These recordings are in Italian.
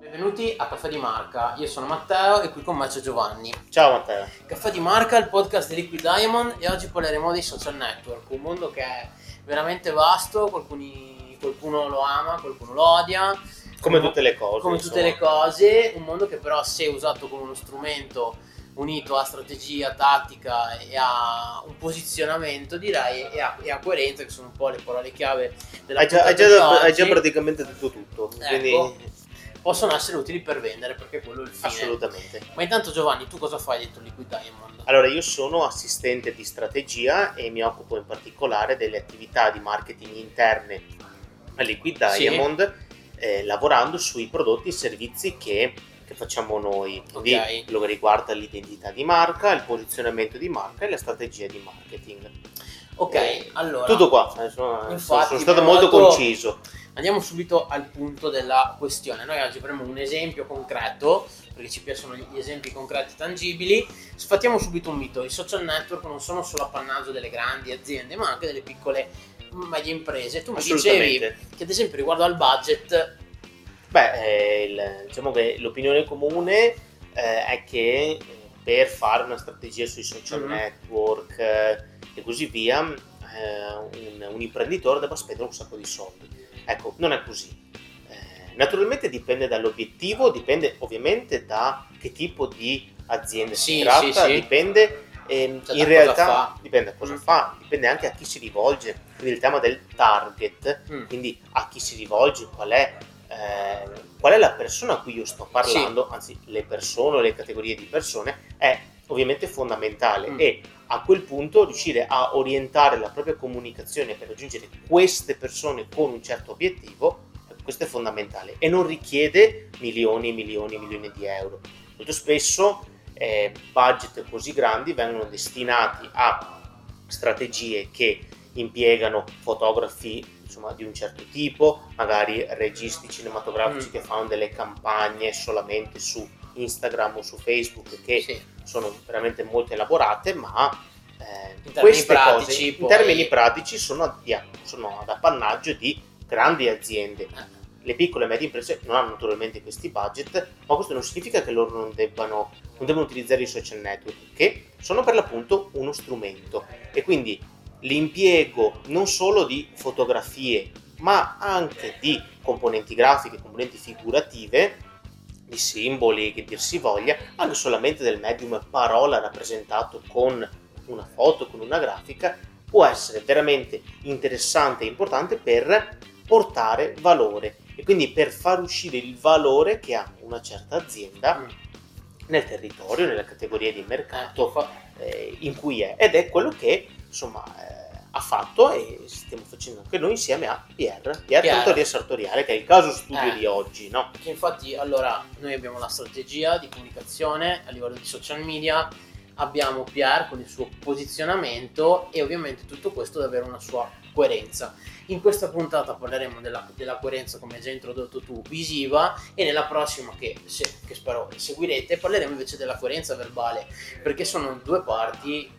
Benvenuti a Caffè di Marca, io sono Matteo e qui con me c'è Giovanni. Ciao Matteo. Caffè di Marca, il podcast di Liquid Diamond e oggi parleremo dei social network, un mondo che è veramente vasto, qualcuni- qualcuno lo ama, qualcuno lo odia. Come tutte le cose. Come tutte insomma. le cose, un mondo che però se usato come uno strumento unito a strategia, tattica e a un posizionamento direi e a, e a coerenza che sono un po' le parole chiave della Hai già, hai, già, hai già praticamente detto tutto. Quindi Ecco. possono essere utili per vendere perché quello è il fine. assolutamente. Ma intanto Giovanni, tu cosa fai dentro Liquid Diamond? Allora, io sono assistente di strategia e mi occupo in particolare delle attività di marketing interne a Liquid Sì. Diamond, eh, lavorando sui prodotti e servizi che, che facciamo noi. Quindi Ok. quello che riguarda l'identità di marca, il posizionamento di marca e la strategia di marketing. Ok, Eh, allora Tutto qua, eh, sono, Infatti, sono stato molto dato- conciso. andiamo subito al punto della questione. Noi oggi avremo un esempio concreto, perché ci piacciono gli esempi concreti tangibili. Sfattiamo subito un mito: i social network non sono solo appannaggio delle grandi aziende, ma anche delle piccole medie imprese. Tu mi dicevi che ad esempio riguardo al budget Beh, eh, il- diciamo che l'opinione comune eh, è che eh, per fare una strategia sui social Mhm. network eh, e così via, eh, un, un imprenditore debba spendere un sacco di soldi. Ecco, non è così. Eh, naturalmente dipende dall'obiettivo, dipende ovviamente da che tipo di azienda Sì, si tratta, sì, sì. dipende ehm, Cioè, in realtà fa. dipende da cosa Mm. fa, dipende anche a chi si rivolge, quindi il tema del target Mm. quindi a chi si rivolge, qual è, eh, qual è la persona a cui io sto parlando, anzi le persone o le categorie di persone, è ovviamente fondamentale Mm. e a quel punto riuscire a orientare la propria comunicazione per raggiungere queste persone con un certo obiettivo, questo è fondamentale e non richiede milioni e milioni e milioni di euro. Molto spesso eh, budget così grandi vengono destinati a strategie che impiegano fotografi insomma, di un certo tipo, magari registi cinematografici Mm. che fanno delle campagne solamente su Instagram o su Facebook che sì. sono veramente molto elaborate, ma eh, queste pratici, cose in poi- termini pratici sono, a- sono ad appannaggio di grandi aziende. Eh, Le piccole e medie imprese non hanno naturalmente questi budget, ma questo non significa che loro non debbano, non debbano utilizzare i social network, che sono per l'appunto uno strumento. E quindi l'impiego non solo di fotografie, ma anche di componenti grafiche, componenti figurative, di simboli, che dir si voglia, anche solamente del medium parola rappresentato con una foto, con una grafica, può essere veramente interessante e importante per portare valore e quindi per far uscire il valore che ha una certa azienda mm. nel territorio, nella categoria di mercato fa- eh, in cui è ed è quello che insomma eh, ha fatto e stiamo facendo anche noi insieme a Pierre, Pierre. Trattoria Sartoriale che è il caso studio Eh. di oggi, no? Che infatti allora noi abbiamo la strategia di comunicazione a livello di social media, abbiamo Pierre con il suo posizionamento e ovviamente tutto questo deve avere una sua coerenza. In questa puntata parleremo della, della coerenza, come hai già introdotto tu, visiva e nella prossima che, se- che spero seguirete parleremo invece della coerenza verbale, perché sono due parti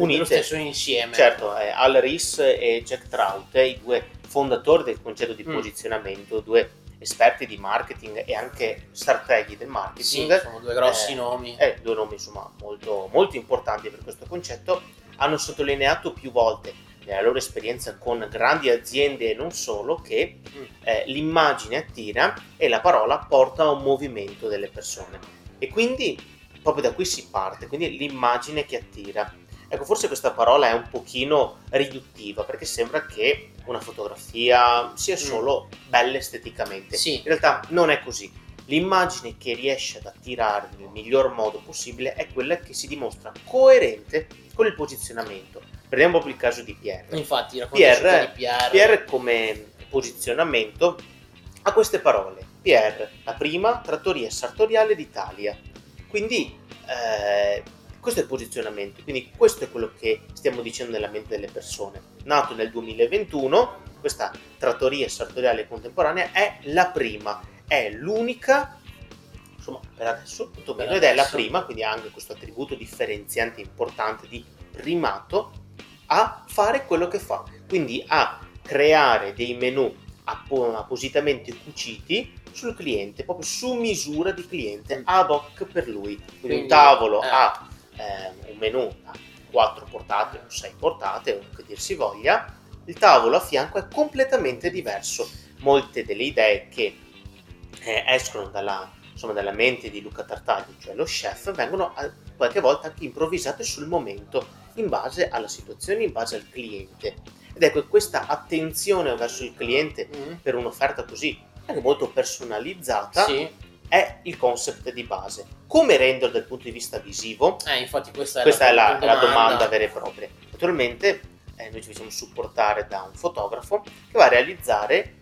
Unite. stesso insieme. Certo, eh, Al Rees e Jack Trout, eh, i due fondatori del concetto di Mm. posizionamento, due esperti di marketing e anche strateghi del Sì, marketing, sono due grossi Eh, nomi. eh, due nomi insomma molto, molto importanti per questo concetto, hanno sottolineato più volte nella loro esperienza con grandi aziende e non solo che Mm. eh, l'immagine attira e la parola porta a un movimento delle persone e quindi proprio da qui si parte, quindi l'immagine che attira. Ecco, forse questa parola è un pochino riduttiva perché sembra che una fotografia sia solo bella esteticamente. Sì. In realtà non è così. L'immagine che riesce ad attirare nel miglior modo possibile è quella che si dimostra coerente con il posizionamento. Prendiamo proprio il caso di Pierre. Infatti, Pierre, di Pierre. Pierre come posizionamento ha queste parole. Pierre, la prima trattoria sartoriale d'Italia. Quindi eh, questo è il posizionamento, quindi questo è quello che stiamo dicendo nella mente delle persone. Nato nel 2021, questa trattoria sartoriale contemporanea è la prima, è l'unica, insomma per adesso, tutto bene, ed è la prima, quindi ha anche questo attributo differenziante importante di primato, a fare quello che fa, quindi a creare dei menu appositamente cuciti sul cliente, proprio su misura di cliente, ad hoc per lui. Quindi, Quindi un tavolo eh. ha eh, un menu a 4 portate o 6 portate, o che dir si voglia, il tavolo a fianco è completamente diverso. Molte delle idee che eh, escono dalla, insomma, dalla mente di Luca Tartaglia, cioè lo chef, vengono a, qualche volta anche improvvisate sul momento, in base alla situazione, in base al cliente. Ed ecco, questa attenzione verso il cliente mm. per un'offerta così anche molto personalizzata sì. È il concept di base. Come renderlo dal punto di vista visivo? Eh, infatti questa è, questa la, è la, domanda. la, domanda. vera e propria. Naturalmente eh, noi ci facciamo supportare da un fotografo che va a realizzare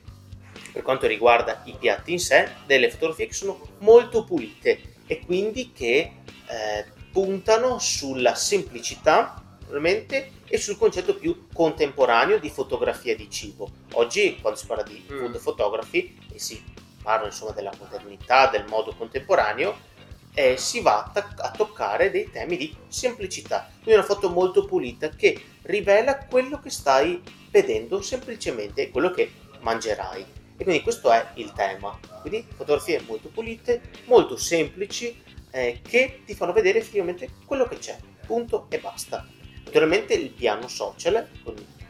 per quanto riguarda i piatti in sé, delle fotografie che sono molto pulite e quindi che eh, puntano sulla semplicità ovviamente e sul concetto più contemporaneo di fotografia di cibo. Oggi quando si parla di mm. food photography e si parla insomma della modernità, del modo contemporaneo, eh, si va a, a, toccare dei temi di semplicità. Quindi una foto molto pulita che rivela quello che stai vedendo semplicemente, quello che mangerai. E quindi questo è il tema. Quindi fotografie molto pulite, molto semplici, eh, che ti fanno vedere effettivamente quello che c'è. Punto e basta. Naturalmente il piano social,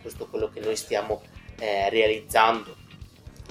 questo è quello che noi stiamo eh, realizzando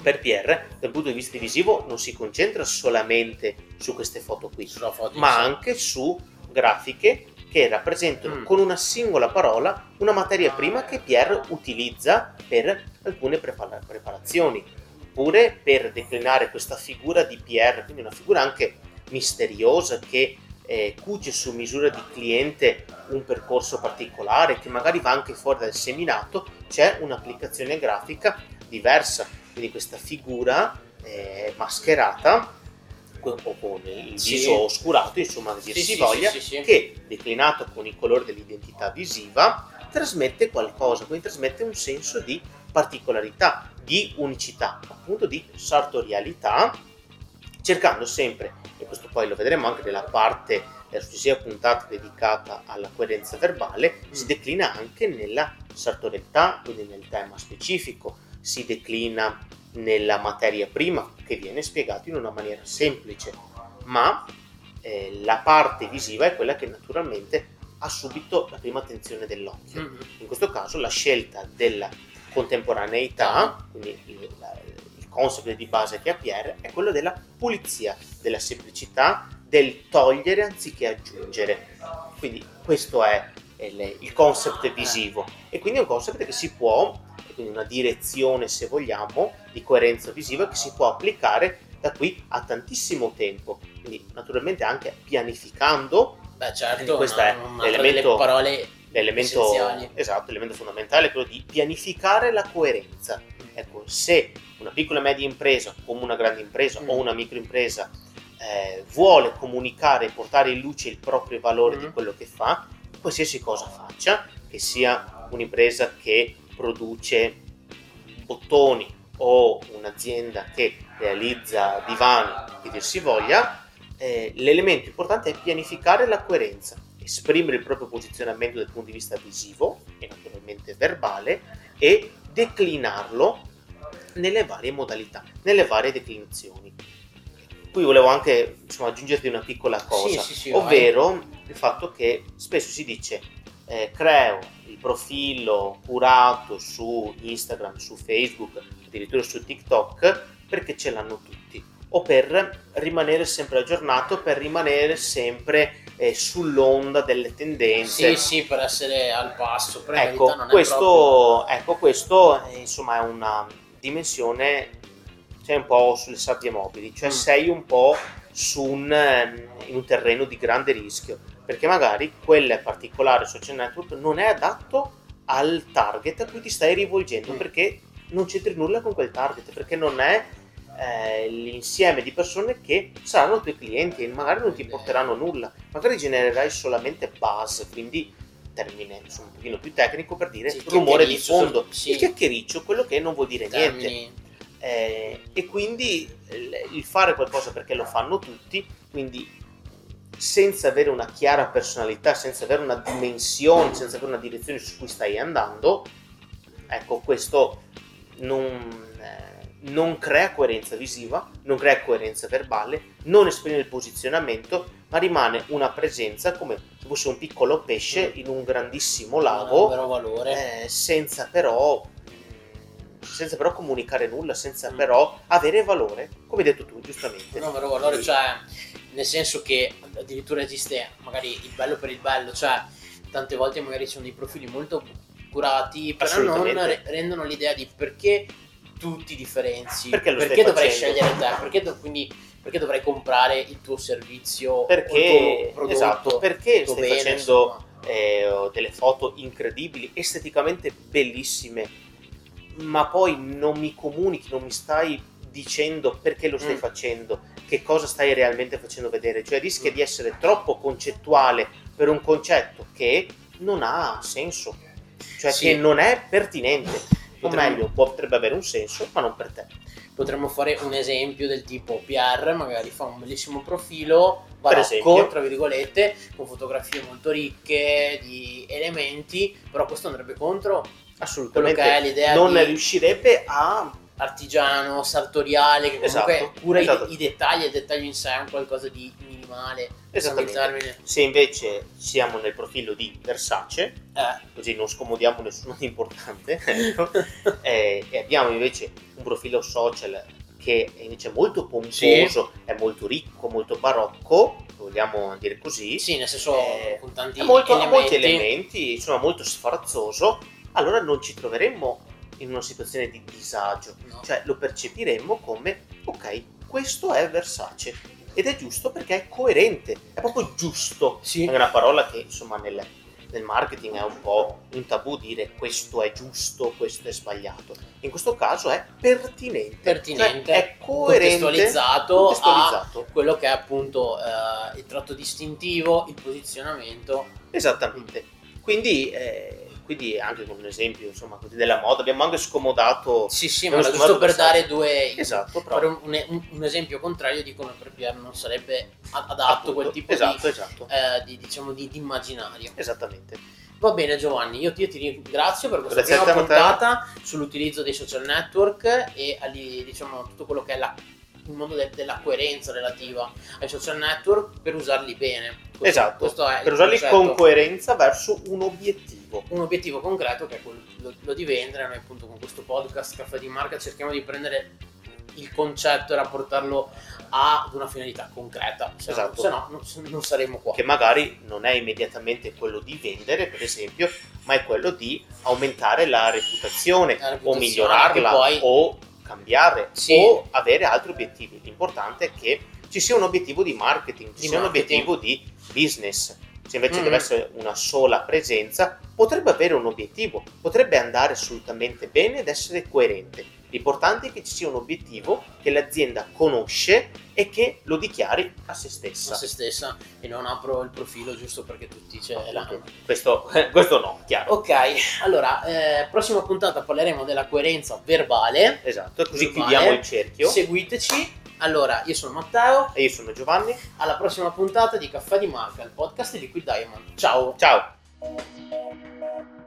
per Pierre, dal punto di vista visivo, non si concentra solamente su queste foto qui, foto, ma sì. anche su grafiche che rappresentano mm. con una singola parola una materia prima che Pierre utilizza per alcune prepar- preparazioni, oppure per declinare questa figura di Pierre, quindi una figura anche misteriosa che eh, cuce su misura di cliente un percorso particolare che magari va anche fuori dal seminato, c'è un'applicazione grafica diversa quindi questa figura eh, mascherata o con il viso sì. oscurato, insomma, che sì, si sì, voglia, che declinato con i colori dell'identità visiva trasmette qualcosa, quindi trasmette un senso di particolarità, di unicità, appunto di sartorialità, cercando sempre, e questo poi lo vedremo anche nella parte della successiva puntata dedicata alla coerenza verbale, mm. si declina anche nella sartorialità, quindi nel tema specifico si declina nella materia prima che viene spiegato in una maniera semplice, ma eh, la parte visiva è quella che naturalmente ha subito la prima attenzione dell'occhio. Mm-hmm. In questo caso la scelta della contemporaneità, quindi il, il concept di base che ha Pierre, è quello della pulizia, della semplicità, del togliere anziché aggiungere. Quindi questo è il, il concept visivo e quindi è un concept che si può quindi una direzione se vogliamo di coerenza visiva che si può applicare da qui a tantissimo tempo, quindi naturalmente anche pianificando. Beh certo, questo è l'elemento, parole l'elemento, esatto, l'elemento fondamentale è quello di pianificare la coerenza. Ecco, se una piccola e media impresa, come una grande impresa mm. o una microimpresa, eh, vuole comunicare e portare in luce il proprio valore mm. di quello che fa, qualsiasi cosa faccia, che sia un'impresa che produce bottoni o un'azienda che realizza divani, che dir si voglia, eh, l'elemento importante è pianificare la coerenza, esprimere il proprio posizionamento dal punto di vista visivo e naturalmente verbale e declinarlo nelle varie modalità, nelle varie declinazioni. Qui volevo anche insomma, aggiungerti una piccola cosa, sì, sì, sì, ovvero vai. il fatto che spesso si dice eh, creo il profilo curato su Instagram, su Facebook, addirittura su TikTok perché ce l'hanno tutti o per rimanere sempre aggiornato, per rimanere sempre eh, sull'onda delle tendenze. Sì, sì, per essere al passo. Ecco, questo, proprio... ecco, questo eh, insomma è una dimensione, sei un po' sulle sabbie mobili, cioè mm. sei un po' su un, ehm, in un terreno di grande rischio perché magari quel particolare social network non è adatto al target a cui ti stai rivolgendo, mm. perché non c'entri nulla con quel target, perché non è eh, l'insieme di persone che saranno i tuoi clienti e magari non ti porteranno nulla, magari genererai solamente buzz, quindi termine insomma, un pochino più tecnico per dire sì, rumore di fondo, sì. il chiacchiericcio, quello che non vuol dire Termini. niente. Eh, e quindi il fare qualcosa perché lo fanno tutti, quindi senza avere una chiara personalità, senza avere una dimensione, senza avere una direzione su cui stai andando, ecco, questo non, eh, non crea coerenza visiva, non crea coerenza verbale, non esprime il posizionamento, ma rimane una presenza come se fosse un piccolo pesce Mm. in un grandissimo lago, eh, senza però senza però comunicare nulla, senza Mm. però avere valore, come hai detto tu giustamente. Un vero valore, cioè nel senso che addirittura esiste magari il bello per il bello, cioè tante volte magari ci sono dei profili molto curati, però non re- rendono l'idea di perché tu ti differenzi, Perché lo stai dovrei facendo? scegliere te, perché, do- quindi, perché dovrei comprare il tuo servizio o il Perché, tuo prodotto, esatto, perché stai bene, facendo eh, delle foto incredibili, esteticamente bellissime, ma poi non mi comunichi, non mi stai dicendo perché lo stai Mm. facendo, che cosa stai realmente facendo vedere, cioè rischia di essere troppo concettuale per un concetto che non ha senso, cioè Sì. che non è pertinente, o Potremmo- meglio, potrebbe avere un senso, ma non per te. Potremmo fare un esempio del tipo PR, magari fa un bellissimo profilo, barocco, tra virgolette, con fotografie molto ricche di elementi, però questo andrebbe contro quello Assolutamente. che è l'idea non di riuscirebbe a artigiano, sartoriale, che comunque Esatto, i- esatto. I, dettagli, il dettaglio in sé è un qualcosa di minimale. Esattamente. Se invece siamo nel profilo di Versace, Eh, così non scomodiamo nessuno di importante, ecco, eh, e abbiamo invece un profilo social che è invece molto pomposo, è molto ricco, molto barocco, vogliamo dire così, sì, nel senso Eh, con tanti molto- elementi. molti elementi, insomma molto sfarzoso, allora non ci troveremmo in una situazione di disagio, No. cioè lo percepiremmo come ok, questo è Versace ed è giusto perché è coerente, è proprio giusto. Sì. È una parola che insomma nel, nel marketing è un po' un tabù dire questo è giusto, questo è sbagliato. In questo caso è pertinente, Pertinente, cioè è coerente, contestualizzato, contestualizzato. a quello che è appunto eh, il tratto distintivo, il posizionamento. Esattamente. Quindi, eh, quindi anche con un esempio insomma così della moda abbiamo anche scomodato Sì, sì, ma giusto per dare due esatto proprio un, un- un esempio contrario di come per Pierre non sarebbe adatto Appunto. quel tipo esatto di, esatto eh, di, diciamo di, di immaginario. esattamente Va bene Giovanni, io ti, io ti ringrazio per questa Grazie prima puntata sull'utilizzo dei social network e agli- diciamo tutto quello che è la- il mondo del- della coerenza relativa ai social network per usarli bene. Questo- esatto questo per usarli concetto. con coerenza verso un obiettivo un obiettivo concreto che è quello lo, lo di vendere. Noi appunto con questo podcast Caffè di Marca cerchiamo di prendere il concetto e rapportarlo ad una finalità concreta. Se Esatto. no, non, non saremo qua. che magari non è immediatamente quello di vendere per esempio ma è quello di aumentare la reputazione, La o reputazione migliorarla che poi- o cambiare Sì. o avere altri obiettivi l'importante è che ci sia un obiettivo di marketing ci Di sia marketing. un obiettivo di business se invece Mm. deve essere una sola presenza potrebbe avere un obiettivo potrebbe andare assolutamente bene ed essere coerente l'importante è che ci sia un obiettivo che l'azienda conosce e che lo dichiari a se a stessa se stessa e non apro il profilo giusto perché tutti ce l'hanno. questo, questo no, chiaro. Ok, allora, eh, prossima puntata parleremo della coerenza verbale. Esatto, così Verbale. chiudiamo il cerchio. Seguiteci. Allora, io sono Matteo, E io sono Giovanni. alla prossima puntata di Caffè di Marca, il podcast di Liquid Diamond. Ciao! Ciao.